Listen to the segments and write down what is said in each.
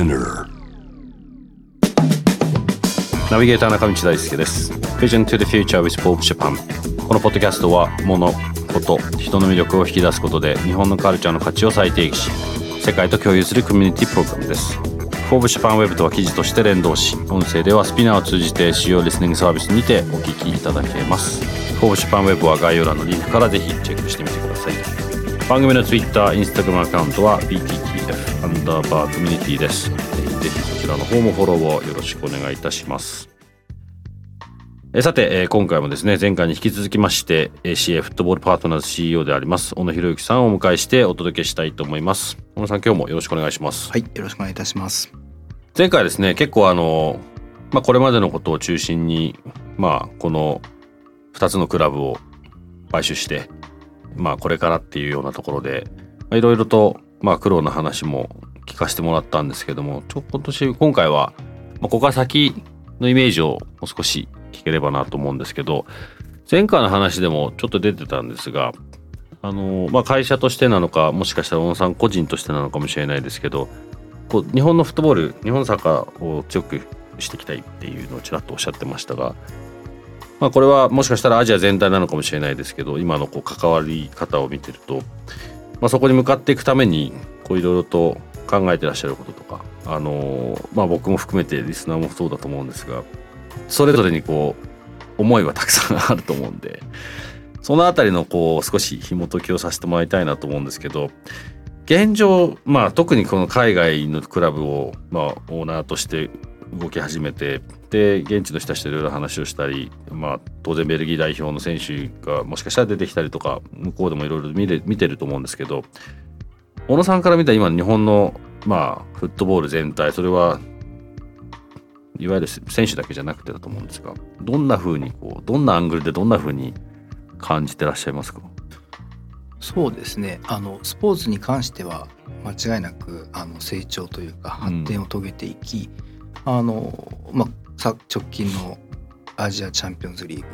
ナビゲーター中道大輔です。Vision to the Future with Forbes Japan このポッドキャストは物、こと、人の魅力を引き出すことで日本のカルチャーの価値を再定義し世界と共有するコミュニティプログラムです。 Forbes Japan Web とは記事として連動し音声では SPINEAR を通じて主要リスニングサービスにてお聞きいただけます。 Forbes Japan Web は概要欄のリンクからぜひチェックしてみてください。番組の Twitter、Instagram アカウントは BTTF アンダーバーコミュニティです。ぜひぜひそちらの方もフォローをよろしくお願いいたします。えさて、え今回もですね前回に引き続きまして CA フットボールパートナーズ CEO であります小野博之さんをお迎えしてお届けしたいと思います。小野さん今日もよろしくお願いします。はいよろしくお願いいたします。前回ですね結構あの、まあ、これまでのことを中心にまあこの2つのクラブを買収してまあこれからっていうようなところでいろいろとまあ苦労の話も聞かせてもらったんですけどもちょ今年今回は、まあ、ここから先のイメージをもう少し聞ければなと思うんですけど前回の話でもちょっと出てたんですがあの、まあ、会社としてなのかもしかしたら小野さん個人としてなのかもしれないですけどこう日本のフットボール日本サッカーを強くしていきたいっていうのをちらっとおっしゃってましたが、まあ、これはもしかしたらアジア全体なのかもしれないですけど今のこう関わり方を見てると、まあ、そこに向かっていくためにこういろいろと考えてらっしゃることとか、あのまあ、僕も含めてリスナーもそうだと思うんですがそれぞれにこう思いはたくさんあると思うんでそのあたりのこう少し紐解きをさせてもらいたいなと思うんですけど現状、まあ、特にこの海外のクラブを、まあ、オーナーとして動き始めてで現地の人たちといろいろ話をしたり、まあ、当然ベルギー代表の選手がもしかしたら出てきたりとか向こうでもいろいろ見てると思うんですけど小野さんから見た今日本の、まあ、フットボール全体それはいわゆる選手だけじゃなくてだと思うんですがどんなふうにこうどんなアングルでどんなふうに感じてらっしゃいますか？そうですね。あのスポーツに関しては間違いなくあの成長というか発展を遂げていき、うん、あのまあ、直近のアジアチャンピオンズリーグ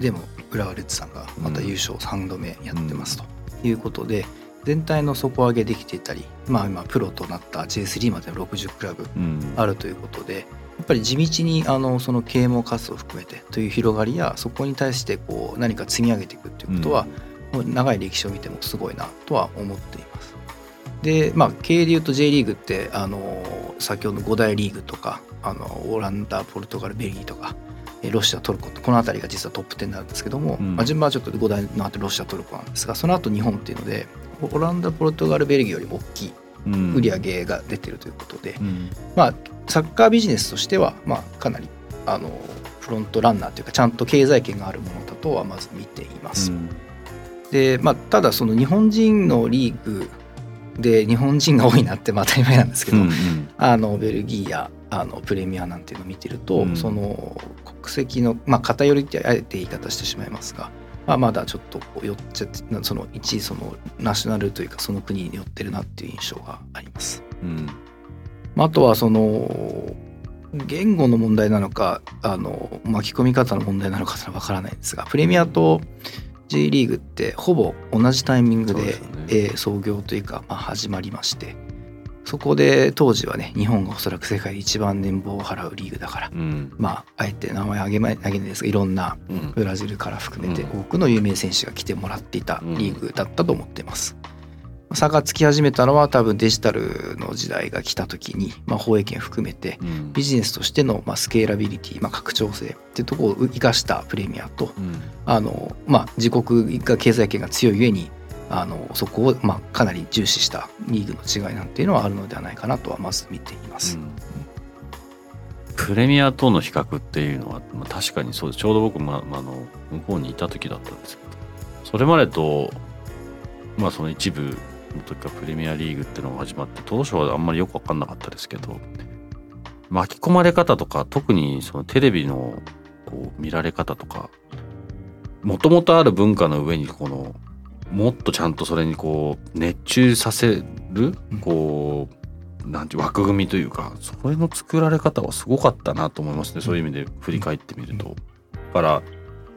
でも浦和レッズさんがまた優勝3度目やってますということで、うん、全体の底上げできていたり、まあ、今プロとなった J3 までの60クラブあるということで、やっぱり地道にあのその啓蒙活動を含めてという広がりやそこに対してこう何か積み上げていくっていうことは、長い歴史を見てもすごいなとは思っています。でまあ経営でいうと J リーグってあの先ほどの5大リーグとかあのオランダポルトガルベルギーとかロシアトルコこの辺りが実はトップ10なんですけども、うん、まあ、順番はちょっと5大の後ロシアトルコなんですがその後日本っていうのでオランダポルトガルベルギーよりも大きい売り上げが出てるということで、うん、まあサッカービジネスとしては、まあ、かなりあのフロントランナーというかちゃんと経済圏があるものだとはまず見ています。うん、でまあ、ただその日本人のリーグで日本人が多いなってまあ当たり前なんですけど、うんうん、あのベルギーやあのプレミアなんていうのを見てると、うん、その国籍の、まあ、偏りってあえて言い方してしまいますがまあ、まだちょっと寄っちゃってその一そのナショナルというかその国に寄ってるなっていう印象があります。うん。あとはその言語の問題なのかあの巻き込み方の問題なのかわからないんですがプレミアと J リーグってほぼ同じタイミングで、ね。えー、創業というか、まあ、始まりましてそこで当時はね日本がおそらく世界で一番年俸を払うリーグだから、うん、まああえて名前挙げないんですがいろんなブラジルから含めて多くの有名選手が来てもらっていたリーグだったと思っています。差がつき始めたのは多分デジタルの時代が来た時に、まあ、放映権含めてビジネスとしてのまあスケーラビリティ、まあ、拡張性っていうところを生かしたプレミアと、うん、あのまあ、自国が経済圏が強いゆえにあのそこをまあかなり重視したリーグの違いなんていうのはあるのではないかなとはまず見ています。うん、プレミアとの比較っていうのは、まあ、確かにそうです。ちょうど僕、まあ、あの向こうにいた時だったんですけどそれまでと、まあ、その一部の時からプレミアリーグっていうのが始まって当初はあんまりよく分かんなかったですけど巻き込まれ方とか特にそのテレビのこう見られ方とかもともとある文化の上にこのもっとちゃんとそれにこう熱中させるこうなんていう枠組みというかそれの作られ方はすごかったなと思いますね。そういう意味で振り返ってみると。だから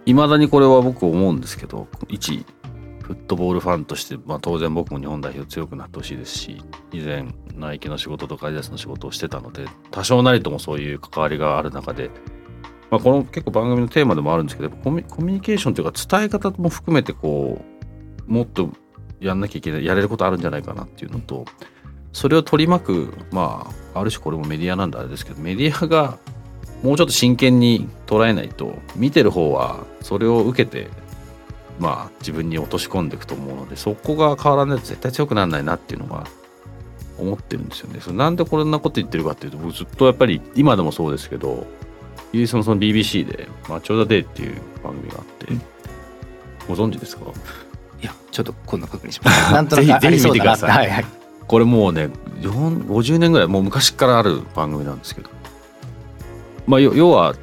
いまだにこれは僕思うんですけど一フットボールファンとして、まあ、当然僕も日本代表強くなってほしいですし以前ナイキの仕事とかアディダスの仕事をしてたので多少なりともそういう関わりがある中で、まあ、この結構番組のテーマでもあるんですけどコミコミュニケーションというか伝え方も含めてこうもっとやんなきゃいけないやれることあるんじゃないかなっていうのとそれを取り巻くまあある種これもメディアなんであれですけどメディアがもうちょっと真剣に捉えないと見てる方はそれを受けてまあ自分に落とし込んでいくと思うのでそこが変わらないと絶対強くならないなっていうのが思ってるんですよね。それなんでこんなこと言ってるかっていうと僕ずっとやっぱり今でもそうですけどイギリスのその BBC で「マチョーダ・デイ」っていう番組があってご存知ですか？いやちょっと今度確認します。なんとなくあぜひぜひ見てくださいはいはい。これもうね4 50年ぐらいもう昔からある番組なんですけどまあ要要は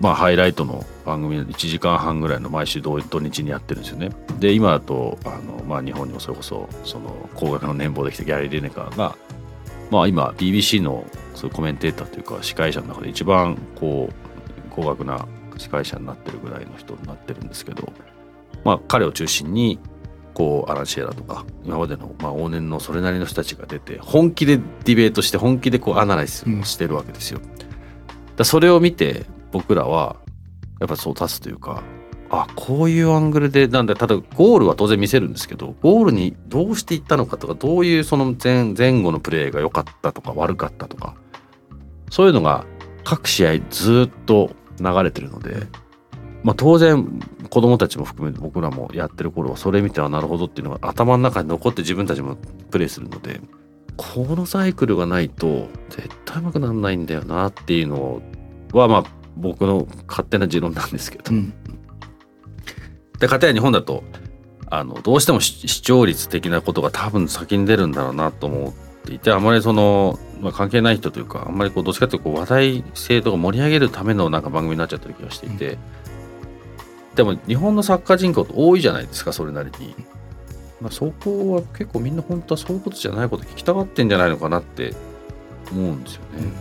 まあハイライトの番組で1時間半ぐらいの毎週土日にやってるんですよね。で今だとあの、まあ、日本にもそれこそその高額の年俸できたギャリー・リネカーが、まあ、今 BBC のそういうコメンテーターというか司会者の中で一番こう高額な司会者になってるぐらいの人になってるんですけど、まあ、彼を中心にこうアラン・シエラとか今までの、まあ、往年のそれなりの人たちが出て本気でディベートして本気でこうアナライスしてるわけですよ。だそれを見て僕らはやっぱそう立つというかあこういうアングルでなんで例えばゴールは当然見せるんですけどゴールにどうしていったのかとかどういうその前前後のプレーが良かったとか悪かったとかそういうのが各試合ずっと流れてるので、まあ、当然子供たちも含めて僕らもやってる頃はそれ見てはなるほどっていうのが頭の中に残って自分たちもプレーするのでこのサイクルがないと絶対うまくならないんだよなっていうのはまあ僕の勝手な持論なんですけどう。んで片や日本だとあのどうしても視視聴率的なことが多分先に出るんだろうなと思っていてあまりその、まあ、関係ない人というかあんまりこうどっちかというとこう話題性とか盛り上げるためのなんか番組になっちゃってる気がしていて、でも日本のサッカー人口って多いじゃないですかそれなりに。まあ、そこは結構みんな本当はそういうことじゃないこと聞きたがってんじゃないのかなって思うんですよね。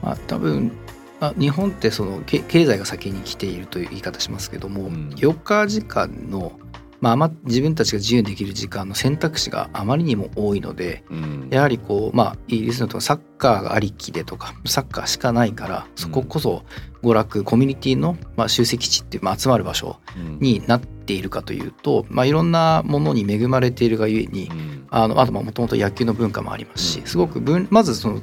まあ、多分、まあ、日本ってそのけ経済が先に来ているという言い方しますけども、うん。4日時間の、まあ、あま自分たちが自由にできる時間の選択肢があまりにも多いのでうん。やはりこう、まあ、イギリスのとこサッカーがありきでとかサッカーしかないからそここそ娯楽コミュニティのまあ集積地っていう、まあ、集まる場所うん。になっているかというと、まあ、いろんなものに恵まれているがゆえにうん。あのあともともと野球の文化もありますしうん。すごく分まずその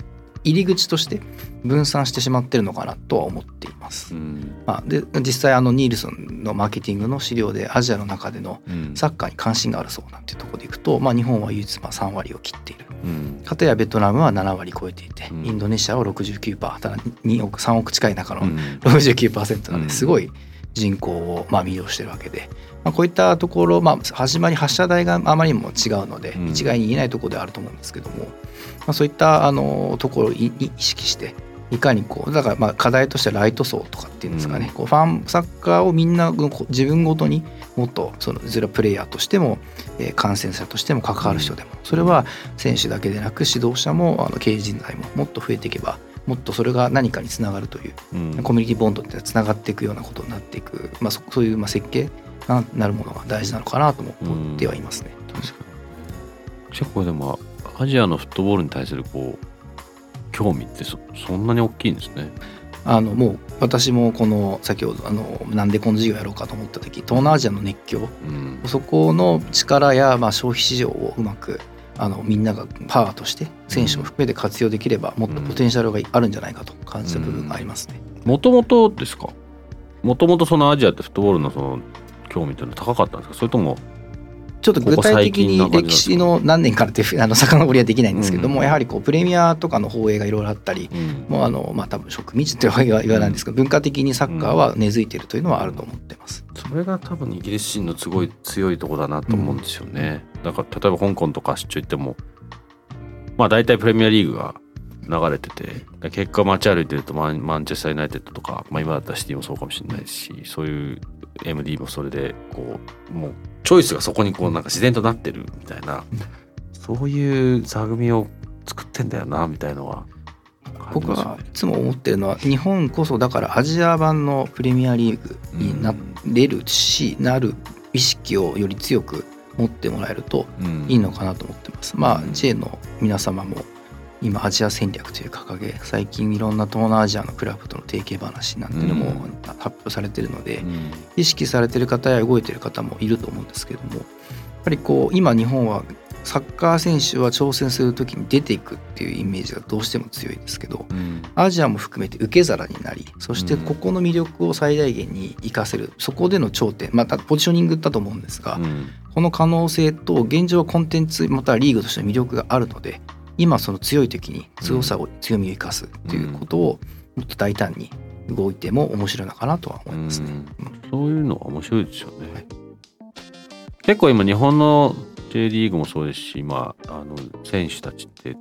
入り口として分散してしまってるのかなとは思っています。うん。まあ、で実際あのニールソンのマーケティングの資料でアジアの中でのうん。サッカーに関心があるそうなんていうところでいくと、まあ、日本は唯一まあ3割を切っている。うん。かたやベトナムは7割超えていて、うん。インドネシアは69%ただ2億3億近い中のうん。69%なんですごい人口をまあ魅了してるわけで、まあ、こういったところ、まあ、始まり発射台があまりにも違うので、うん。一概に言えないところではあると思うんですけども、まあ、そういったあのところに意識していかにこうだからまあ課題としてはライト層とかっていうんですかね、うん。こうファンサッカーをみんな自分ごとにもっとそのゼロプレイヤーとしても、えー観戦者としても関わる人でもそれは選手だけでなく指導者もあの経営人材ももっと増えていけばもっとそれが何かにつながるといううん。コミュニティボンドってつながっていくようなことになっていく、まあ、そそういうまあ設計がなるものが大事なのかなとも思ってはいますね。確かに。結構でもアジアのフットボールに対するこう興味ってそそんなに大きいんですね。あのもう私もこの先ほどあのなんでこの事業やろうかと思った時東南アジアの熱狂。うん。そこの力やまあ消費市場をうまくあのみんながパワーとして選手も含めて活用できればもっとポテンシャルがあるんじゃないかと感じた部分がありますね。もともとですか？もともとそのアジアってフットボールのその興味っていうのは高かったんですか？それともちょっと具体的に歴史の何年からって あの遡りはできないんですけども、うん、やはりこうプレミアとかの放映がいろいろあったり、うん、もうあのまあ多分植民地って言わないんですけど、文化的にサッカーは根付いてるというのはあると思ってます。それが多分イギリス人のすごい強いところだなと思うんですよね。だから例えば香港とか出張行ってもまあ大体プレミアリーグが流れてて結果街歩いてるとマンチェスター・ユナイテッドとか、まあ、今だったらシティもそうかもしれないしそういう MD もそれでこうもうチョイスがそこにこうなんか自然となってるみたいな、そういう座組を作ってんだよなみたいのは、僕はいつも思ってるのは日本こそだからアジア版のプレミアリーグになれるし、なる意識をより強く持ってもらえるといいのかなと思ってます。まあ J の皆様も今アジア戦略という掲げ最近いろんな東南アジアのクラブとの提携話なんていうのも発表されてるので、うん、意識されてる方や動いてる方もいると思うんですけどもやっぱりこう今日本はサッカー選手は挑戦する時に出ていくっていうイメージがどうしても強いですけど、うん、アジアも含めて受け皿になりそしてここの魅力を最大限に生かせるそこでの頂点またポジショニングだと思うんですが、うん、この可能性と現状コンテンツまたはリーグとしての魅力があるので今その強い時に強さを、強みを生かすっていうことをもっと大胆に動いても面白いのかなとは思いますね。そういうのは面白いですよね。はい、結構今日本の J リーグもそうですし、まあ、あの選手たちって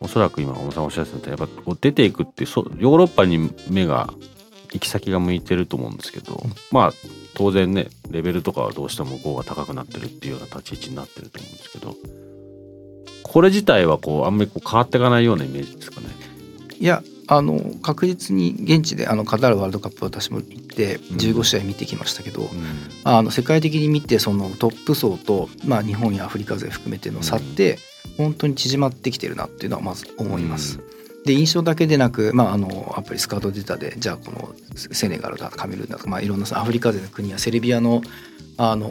おそらく今小野さんおっしゃってたやっぱ出ていくってそヨーロッパに目が行き先が向いてると思うんですけど、まあ当然ねレベルとかはどうしても GO が高くなってるっていうような立ち位置になってると思うんですけどこれ自体はこうあんまりこう変わっていかないようなイメージですかね。いやあの確実に現地であのカタールワールドカップ私も行って15試合見てきましたけど、うん、あの世界的に見てそのトップ層と、まあ、日本やアフリカ勢含めての差って本当に縮まってきてるなっていうのはまず思います。うんで印象だけでなく、まあ、あのアプリスカートデータでじゃあこのセネガルだカメルーンだとか、まあ、いろんなアフリカ勢の国やセルビアのあの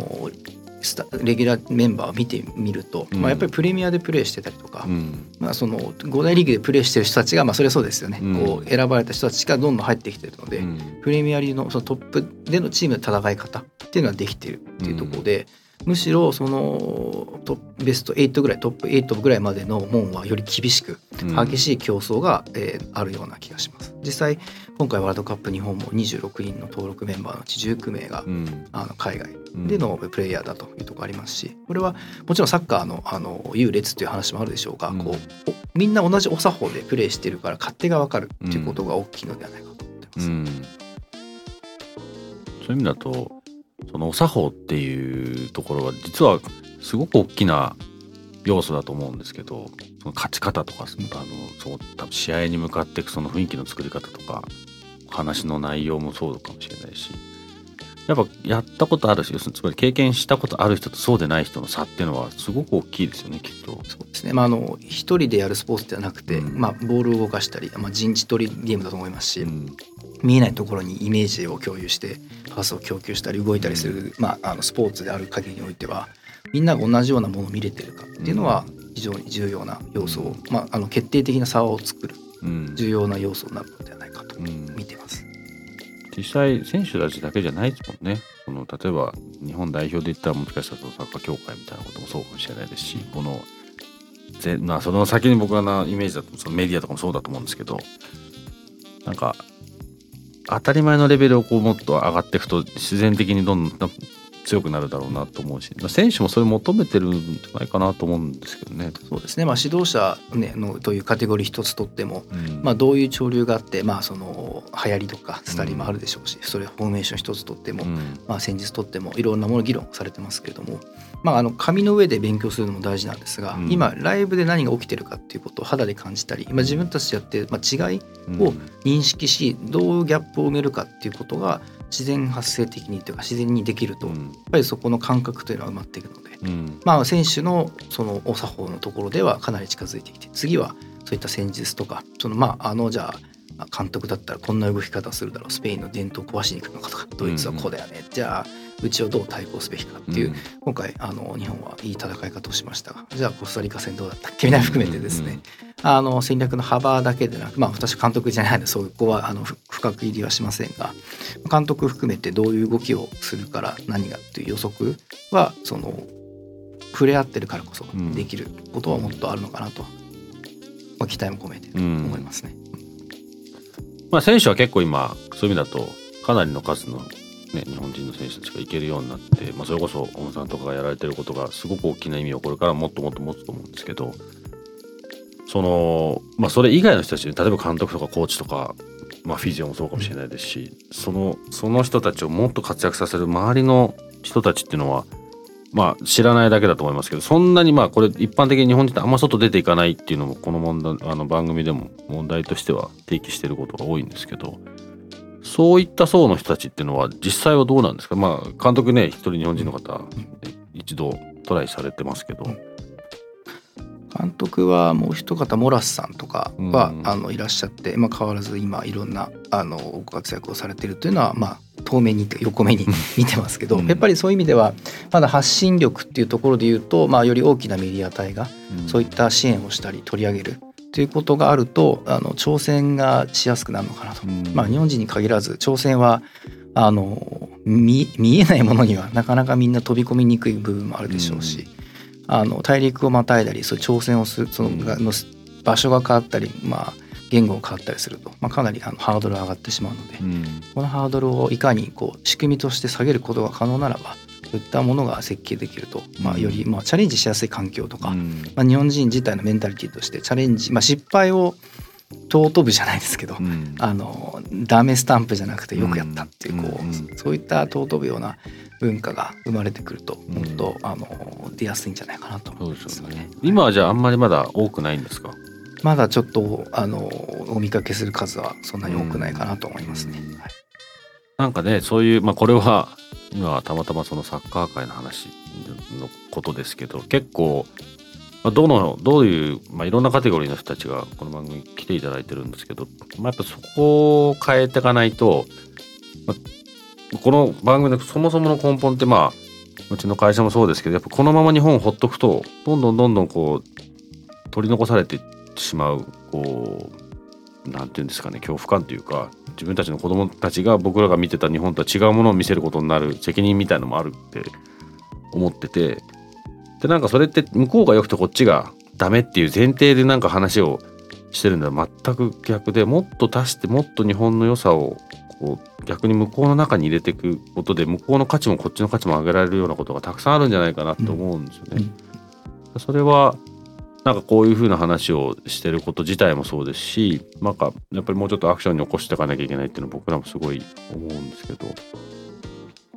レギュラーメンバーを見てみると、うん、まあ、やっぱりプレミアでプレーしてたりとか、うん、まあ、その5大リーグでプレーしてる人たちが、まあ、それはそうですよね、うん、こう選ばれた人たちがどんどん入ってきてるので、プレミアリーグのそのトップでのチームの戦い方っていうのはできてるっていうところで、むしろそのトベスト8ぐらいトップ8ぐらいまでの門はより厳しく激しい競争が、えー、あるような気がします。実際今回ワールドカップ日本も26人の登録メンバーのうち19名が、うん、あの海外でのプレイヤーだというところありますしこれはもちろんサッカーのあの優劣という話もあるでしょうが、うん、こうみんな同じお作法でプレーしてるから勝手が分かるっていうことが大きいのではないかと思ってます。うん、そういう意味だとそのお作法っていうところは実はすごく大きな要素だと思うんですけどその勝ち方とかあのそう多分試合に向かっていくその雰囲気の作り方とか話の内容もそうかもしれないしやっぱやったことある人つまり経験したことある人とそうでない人の差っていうのはすごく大きいですよねきっと。そうですね、まあ、あの一人でやるスポーツではなくて、うん、まあ、ボールを動かしたり、まあ、陣地取りゲームだと思いますし、うん、見えないところにイメージを共有してパスを供給したり動いたりする、うん、まあ、あのスポーツである限りにおいてはみんなが同じようなものを見れてるかっていうのは非常に重要な要素を、まあ、あの決定的な差を作る重要な要素になるのではないかと見てます。実際選手たちだけじゃないですもんね。この例えば日本代表で言ったらもしかしたらそのサッカー協会みたいなこともそうかもしれないですしこのぜ、まあ、その先に僕はなイメージだとそのメディアとかもそうだと思うんですけどなんか当たり前のレベルをこうもっと上がっていくと自然的にどんどん強くなるだろうなと思うし選手もそれ求めてるんじゃないかなと思うんですけどね。そうですね、まあ、指導者、ね、のというカテゴリー一つとっても、うん、まあ、どういう潮流があって、まあ、その流行りとかスタイルもあるでしょうし、うん、それフォーメーション一つとっても、うん、まあ、戦術とってもいろんなもの議論されてますけれども、まあ、あの紙の上で勉強するのも大事なんですが、今ライブで何が起きてるかっていうことを肌で感じたり今自分たちでやって、まあ、違いを認識しどうギャップを埋めるかっていうことが自然発生的にというか自然にできると、やっぱりそこの感覚というのは埋まっていくので、うん、まあ選手のそのお作法のところではかなり近づいてきて次はそういった戦術とかそのまああのじゃあ監督だったらこんな動き方するだろう。スペインの伝統を壊しに行くのかとか。ドイツはこうだよね、うん、じゃあうちをどう対抗すべきかっていう、うん、今回あの日本はいい戦い方をしましたが。じゃあコスタリカ戦どうだった？っけみたいな含めてですね、あの戦略の幅だけでなくまあ私監督じゃないのでそこはあの深く入りはしませんが監督含めてどういう動きをするから何がっていう予測はその触れ合ってるからこそうんできることはもっとあるのかなと、まあ、期待も込めて思いますね。まあ、選手は結構今そういう意味だとかなりの数の、ね、日本人の選手たちがいけるようになって、まあ、それこそ小野さんとかがやられてることがすごく大きな意味をこれからもっともっと持つと思うんですけどその、まあ、それ以外の人たち例えば監督とかコーチとか、まあ、フィジオもそうかもしれないですしそのその人たちをもっと活躍させる周りの人たちっていうのはまあ知らないだけだと思いますけどそんなにまあこれ一般的に日本人ってあんま外出ていかないっていうのもこの問題あの番組でも問題としては提起してることが多いんですけどそういった層の人たちっていうのは実際はどうなんですか？まあ監督ね一人日本人の方一度トライされてますけど。監督はもう一方モラスさんとかは、うん。あのいらっしゃって、まあ、変わらず今いろんなあのご活躍をされてるというのは、まあ、遠目に横目に見てますけど、うん。やっぱりそういう意味ではまだ発信力っていうところで言うと、まあ、より大きなメディア体がそういった支援をしたり取り上げる。ということがあるとあの挑戦がしやすくなるのかなと。うん。まあ、日本人に限らず挑戦はあの見見えないものにはなかなかみんな飛び込みにくい部分もあるでしょうし、あの大陸をまたいだりそういう挑戦をするそのの場所が変わったり、まあ、言語が変わったりすると、まあ、かなりあのハードルが上がってしまうので、うん。このハードルをいかにこう仕組みとして下げることが可能ならばそういったものが設計できると、まあ、うん。よりまあチャレンジしやすい環境とか、うん。まあ、日本人自体のメンタリティとしてチャレンジ、まあ、失敗を尊ぶじゃないですけど、うん。あのダメスタンプじゃなくてよくやったっていう,、うん。こううんそういった尊ぶような文化が生まれてくるとうん。もっと、あの出やすいんじゃないかなと思います。ね。よね。今はじゃああんまりまだ多くないんですか？まだちょっとあのお見かけする数はそんなに多くないかなと思いますね。うんはいなんかねそういうまあこれは今はたまたまそのサッカー界の話のことですけど結構、まあ、どのどういう、まあ、いろんなカテゴリーの人たちがこの番組に来ていただいてるんですけど、まあ、やっぱそこを変えていかないと、まあ、この番組のそもそもの根本ってまあうちの会社もそうですけどやっぱこのまま日本をほっとくとどんどんどんどんこう取り残されていってしまうこうなんていうんですかね恐怖感というか自分たちの子供たちが僕らが見てた日本とは違うものを見せることになる責任みたいのもあるって思っててでなんかそれって向こうが良くてこっちがダメっていう前提でなんか話をしてるんだら全く逆でもっと足してもっと日本の良さをこう逆に向こうの中に入れていくことで向こうの価値もこっちの価値も上げられるようなことがたくさんあるんじゃないかなと思うんですよね。それはなんかこういうふうな話をしてること自体もそうですしなんかやっぱりもうちょっとアクションに起こしていかなきゃいけないっていうのは僕らもすごい思うんですけど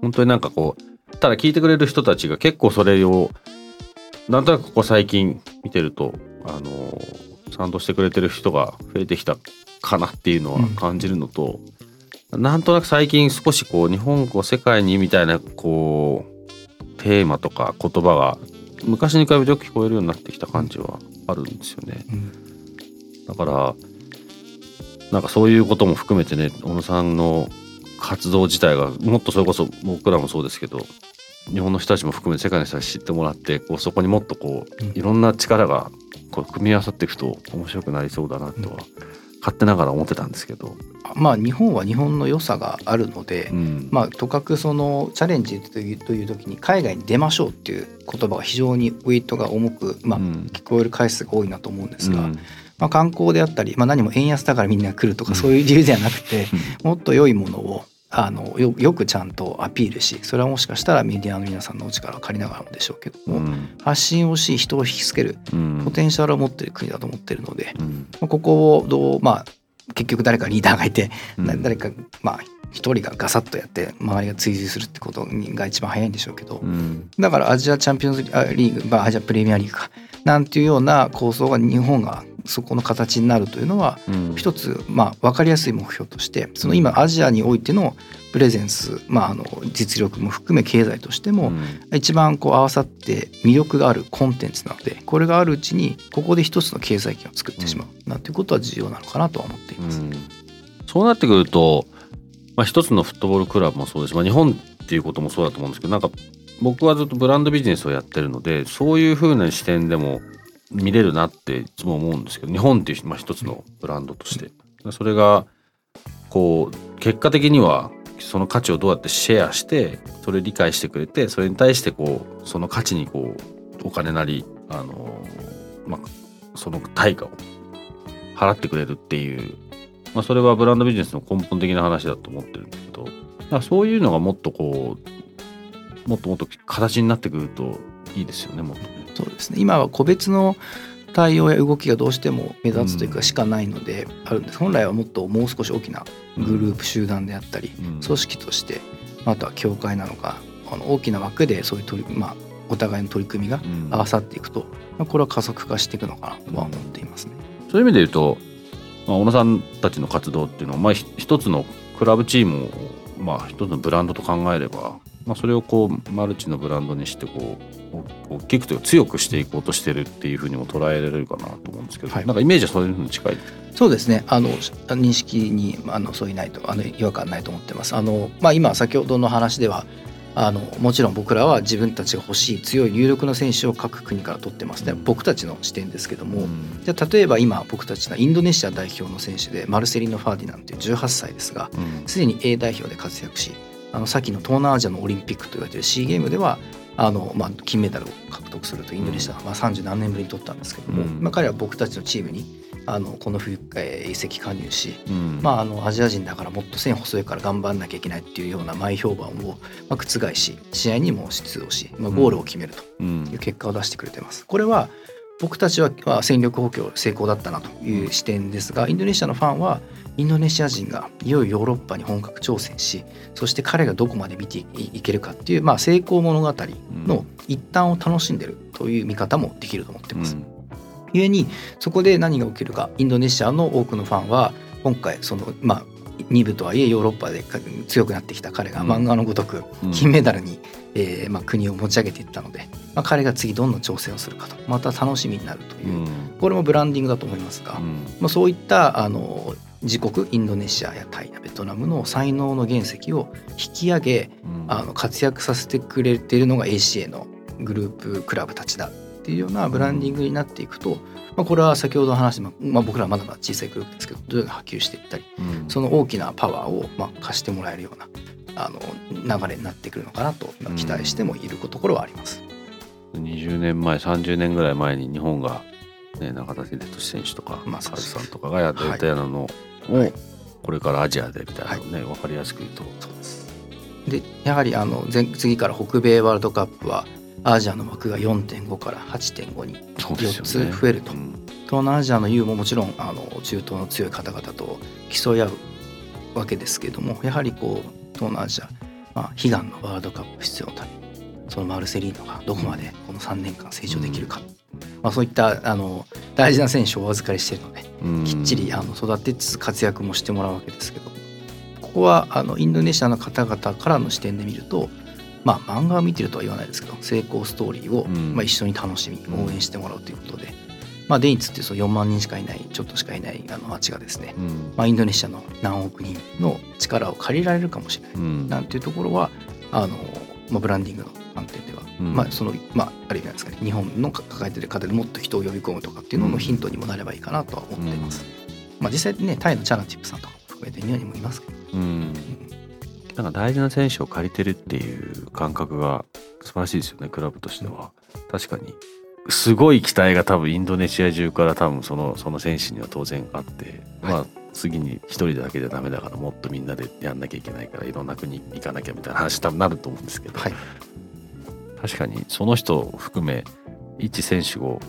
本当になんかこうただ聞いてくれる人たちが結構それをなんとなくここ最近見てるとあの賛同してくれてる人が増えてきたかなっていうのは感じるのと、なんとなく最近少しこう日本を世界にみたいなこうテーマとか言葉が昔に比べてよく聞こえるようになってきた感じはあるんですよね。だからなんかそういうことも含めてね小野さんの活動自体がもっとそれこそ僕らもそうですけど日本の人たちも含めて世界の人たちに知ってもらってこうそこにもっとこうんういろんな力がこう組み合わさっていくと面白くなりそうだなとは勝手ながら思ってたんですけど。まあ日本は日本の良さがあるので、うん。まあ、とかくそのチャレンジというという時に海外に出ましょうっていう言葉が非常にウェイトが重く、まあ、うん。聞こえる回数が多いなと思うんですが、うん。まあ、観光であったり、まあ、何も円安だからみんな来るとかそういう理由ではなくて、もっと良いものをあのよよくちゃんとアピールしそれはもしかしたらメディアの皆さんのお力を借りながらもでしょうけども、うん。発信をし人を引きつけるうん。ポテンシャルを持っている国だと思っているので、うんまあここをどうまあ結局誰かリーダーがいて、誰かまあ一人がガサッとやって周りが追随するってことが一番早いんでしょうけど、うん。だからアジアチャンピオンズリーグ、まあ、アジアプレミアリーグかなんていうような構想が日本がそこの形になるというのはうん。一つまあ分かりやすい目標としてその今アジアにおいてのプレゼンス、まあ、あの実力も含め経済としても一番こう合わさって魅力があるコンテンツなのでこれがあるうちにここで一つの経済圏を作ってしまうなんていうことは重要なのかなとは思っています。うん。そうなってくると、まあ、一つのフットボールクラブもそうです。し、まあ、日本っていうこともそうだと思うんですけどなんか僕はずっとブランドビジネスをやってるのでそういう風な視点でも見れるなっていつも思うんですけど日本っていう、まあ、一つのブランドとしてそれがこう結果的にはその価値をどうやってシェアしてそれを理解してくれてそれに対してこうその価値にこうお金なりあの、まあ、その対価を払ってくれるっていう、まあ、それはブランドビジネスの根本的な話だと思ってるんだけどだそういうのがもっとこうもっともっと形になってくるといいですよねもっとね。そうですね。今は個別の対応や動きがどうしても目立つというかしかないのであるんです。本来はもっともう少し大きなグループ集団であったりうん。組織としてあとは協会なのかあの大きな枠でそういう取り、まあ、お互いの取り組みがうん。合わさっていくと、まあこれは加速化していくのかなとは思っていますね。そういう意味で言うと、まあ、小野さんたちの活動っていうのは、まあ、ひ一つのクラブチームを、まあ、一つのブランドと考えれば、まあ、それをこうマルチのブランドにしてこうお大きくというか強くしていこうとしてるっていうふうにも捉えられるかなと思うんですけど、はい。なんかイメージはそういうふうに近い？そうですね。あの認識にあのそういないとあの違和感ないと思ってます。あのまあ、今先ほどの話ではあのもちろん僕らは自分たちが欲しい強い有力な選手を各国から取ってます。ね、うん。僕たちの視点ですけども、うん。じゃあ例えば今僕たちのインドネシア代表の選手でマルセリノ・ファーディナンという18歳ですがうん。すでに A 代表で活躍しあの先の東南アジアのオリンピックと言われている C ゲームではあの、まあ、金メダルを獲得するとインドネシアは、まあ、30何年ぶりに取ったんですけども、うん。まあ、彼は僕たちのチームにあのこの冬、えー移籍加入し、うん。まあ、あのアジア人だからもっと線細いから頑張んなきゃいけないっていうような前評判を、まあ、覆し試合にも出場し、まあ、ゴールを決めるとうん。いう結果を出してくれてます。これは僕たちはまあ戦力補強成功だったなという視点ですがインドネシアのファンはインドネシア人がいよいよヨーロッパに本格挑戦しそして彼がどこまで見ていけるかっていう、まあ、成功物語の一端を楽しんでるという見方もできると思ってます。故にそこで何が起きるかインドネシアの多くのファンは今回そのまあ2部とはいえヨーロッパで強くなってきた彼がうん。漫画のごとくうん。金メダルに、えーまあ、国を持ち上げていったので、まあ、彼が次どんな挑戦をするかと。また楽しみになるという。う、ん。これもブランディングだと思いますが、うん。まあ、そういったあの自国インドネシアやタイやベトナムの才能の原石を引き上げうん。あの活躍させてくれているのが ACA のグループクラブたちだっていうようなブランディングになっていくと、まあ、これは先ほどの話でも、まあ、僕らはまだまだ小さいグループですけどどういう波及していったりうん。その大きなパワーをまあ貸してもらえるようなあの流れになってくるのかなとまあ期待してもいるところはあります。20年前30年ぐらい前に日本が、ね、中田秀俊選手とかまあカズさんとかがやっていたようなのを、はい。これからアジアでみたいなのをね、分かりやすく言うと。です。でやはりあの前次から北米ワールドカップはアジアの枠が4.5から8.5にそうです4よね。つ増えると。うん。東南アジアの U ももちろんあの中東の強い方々と競い合うわけですけどもやはりこう東南アジア、まあ、悲願のワールドカップ出場のためにそのマルセリーノがどこまでこの3年間成長できるか、まあ、そういったあの大事な選手をお預かりしているのでうん。きっちりあの育てつつ活躍もしてもらうわけですけど。ここはあのインドネシアの方々からの視点で見るとまあ漫画を見てるとは言わないですけど成功ストーリーを、うん。まあ、一緒に楽しみうん。応援してもらうということで、まあ、デインツってその4万人しかいないちょっとしかいないあの町がですね、うん。まあ、インドネシアの何億人の力を借りられるかもしれない、うん。なんていうところはあの、まあ、ブランディングの観点では、うん。まあそのまあ、ある意味なんですかね。日本の抱えてる方でもっと人を呼び込むとかっていうののヒントにもなればいいかなとは思っています。まあ、実際ねタイのチャナチップさんとかも含めて日本にもいますけど、うん。なんか大事な選手を借りてるっていう感覚が素晴らしいですよねクラブとしては。確かに。すごい期待が多分インドネシア中から多分そのその選手には当然あって、はい。まあ次に一人だけじゃダメだからもっとみんなでやんなきゃいけないからいろんな国行かなきゃみたいな話多分なると思うんですけど、はい確かにその人を含め一選手を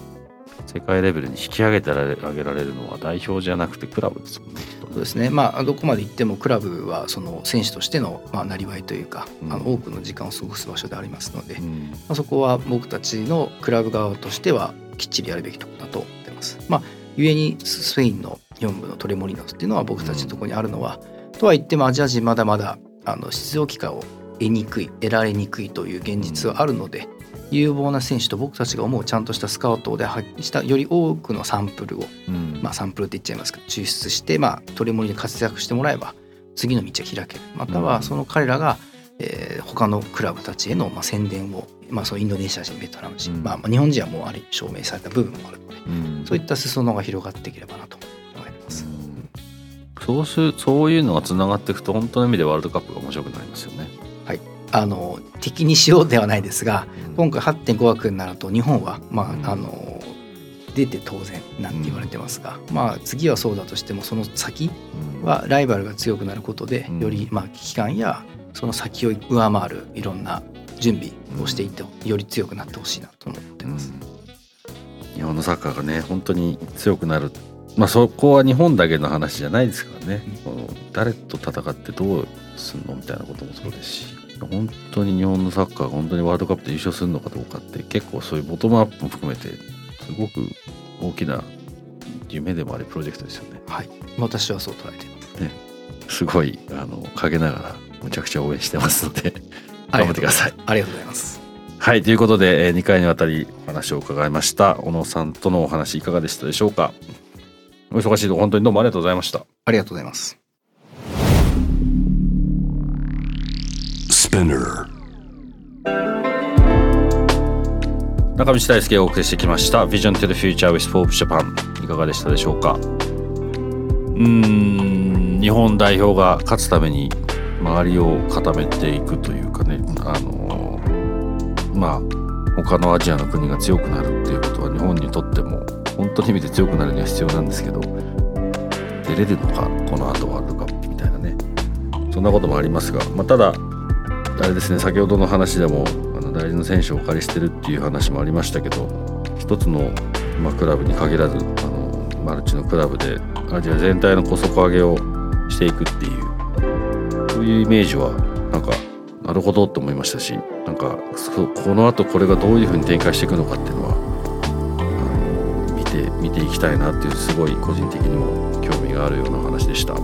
世界レベルに引き上げてあげられるのは代表じゃなくてクラブですもんね。そうですねまあどこまで行ってもクラブはその選手としてのまあなりわいというか、うんあの多くの時間を過ごす場所でありますので、まうんあ、そこは僕たちのクラブ側としてはきっちりやるべきところだと思ってます。まあ故にスペインの4部のトレモリノスっていうのは僕たちのところにあるのは、とは言ってもアジア人まだまだあの出場機会を得にくい得られにくいという現実はあるので、有望な選手と僕たちが思うちゃんとしたスカウトで発揮したより多くのサンプルを、うん。まあ、サンプルって言っちゃいますけど抽出して、まあ、トレモリで活躍してもらえば次の道は開ける。またうん。はその彼らが、えー他のクラブたちへの、まあ、宣伝を、まあ、そのインドネシア人ベトナム人、うん。まあ、まあ日本人はもうあれ証明された部分もあるのでうん。そういった裾野が広がっていければなと考えてます。そうすそういうのがつながっていくと本当の意味でワールドカップが面白くなりますよね。あの敵にしようではないですが今回8.5枠になると日本はまああの出て当然なんて言われてますが、まあ次はそうだとしてもその先はライバルが強くなることでよりまあ危機感やその先を上回るいろんな準備をしていってより強くなってほしいなと思ってます。日本のサッカーがね本当に強くなる。まあそこは日本だけの話じゃないですからね、この誰と戦ってどうすんのみたいなこともそうですし本当に日本のサッカーが本当にワールドカップで優勝するのかどうかって結構そういうボトムアップも含めてすごく大きな夢でもありプロジェクトですよね。はい、私はそう捉えています。すごいあの陰ながらむちゃくちゃ応援してますので 頑張ってください。ありがとうございます。はいということで、え2回にわたりお話を伺いました小野さんとのお話いかがでしたでしょうか？お忙しいと本当にどうもありがとうございましたありがとうございます。Spinner. 中道大輔がお送りしてきました。Vision to the Future with Forbes Japan いかがでしたでしょうか？うーん日本代表が勝つために周りを固めていくというかねあのまあ他のアジアの国が強くなるっていうことは日本にとっても本当に意味で強くなるには必要なんですけど出れるのかこの後ワールドカップみたいなね。そんなこともありますが、まあ、ただあれですね先ほどの話でもあの大事な選手をお借りしてるっていう話もありましたけど一つの、ま、クラブに限らずあのマルチのクラブでアジア全体の底上げをしていくっていうそういうイメージはなんかなるほどと思いましたしなんかこの後これがどういうふうに展開していくのかっていうのは見て見ていきたいなっていうすごい個人的にも興味があるような話でした。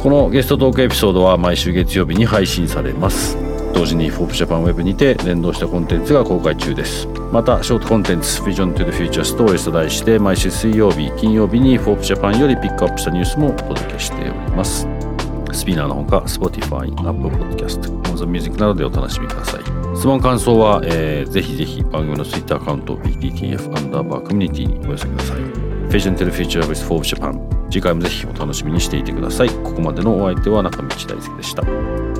このゲストトークエピソードは毎週月曜日に配信されます同時に Forbes Japan Web にて連動したコンテンツが公開中です。またショートコンテンツ Vision to the Future Stories と題して毎週水曜日金曜日に Forbes Japan よりピックアップしたニュースもお届けしております。スピナーのほか Spotify、Apple Podcast、Amazon Music などでお楽しみください。質問感想は、えーぜひぜひ番組の Twitter アカウント BTTF アンダーバーコミュニティにお寄せください。Vision to the Future with Forbes Japan 次回もぜひお楽しみにしていてください。ここまでのお相手は中道大輔でした。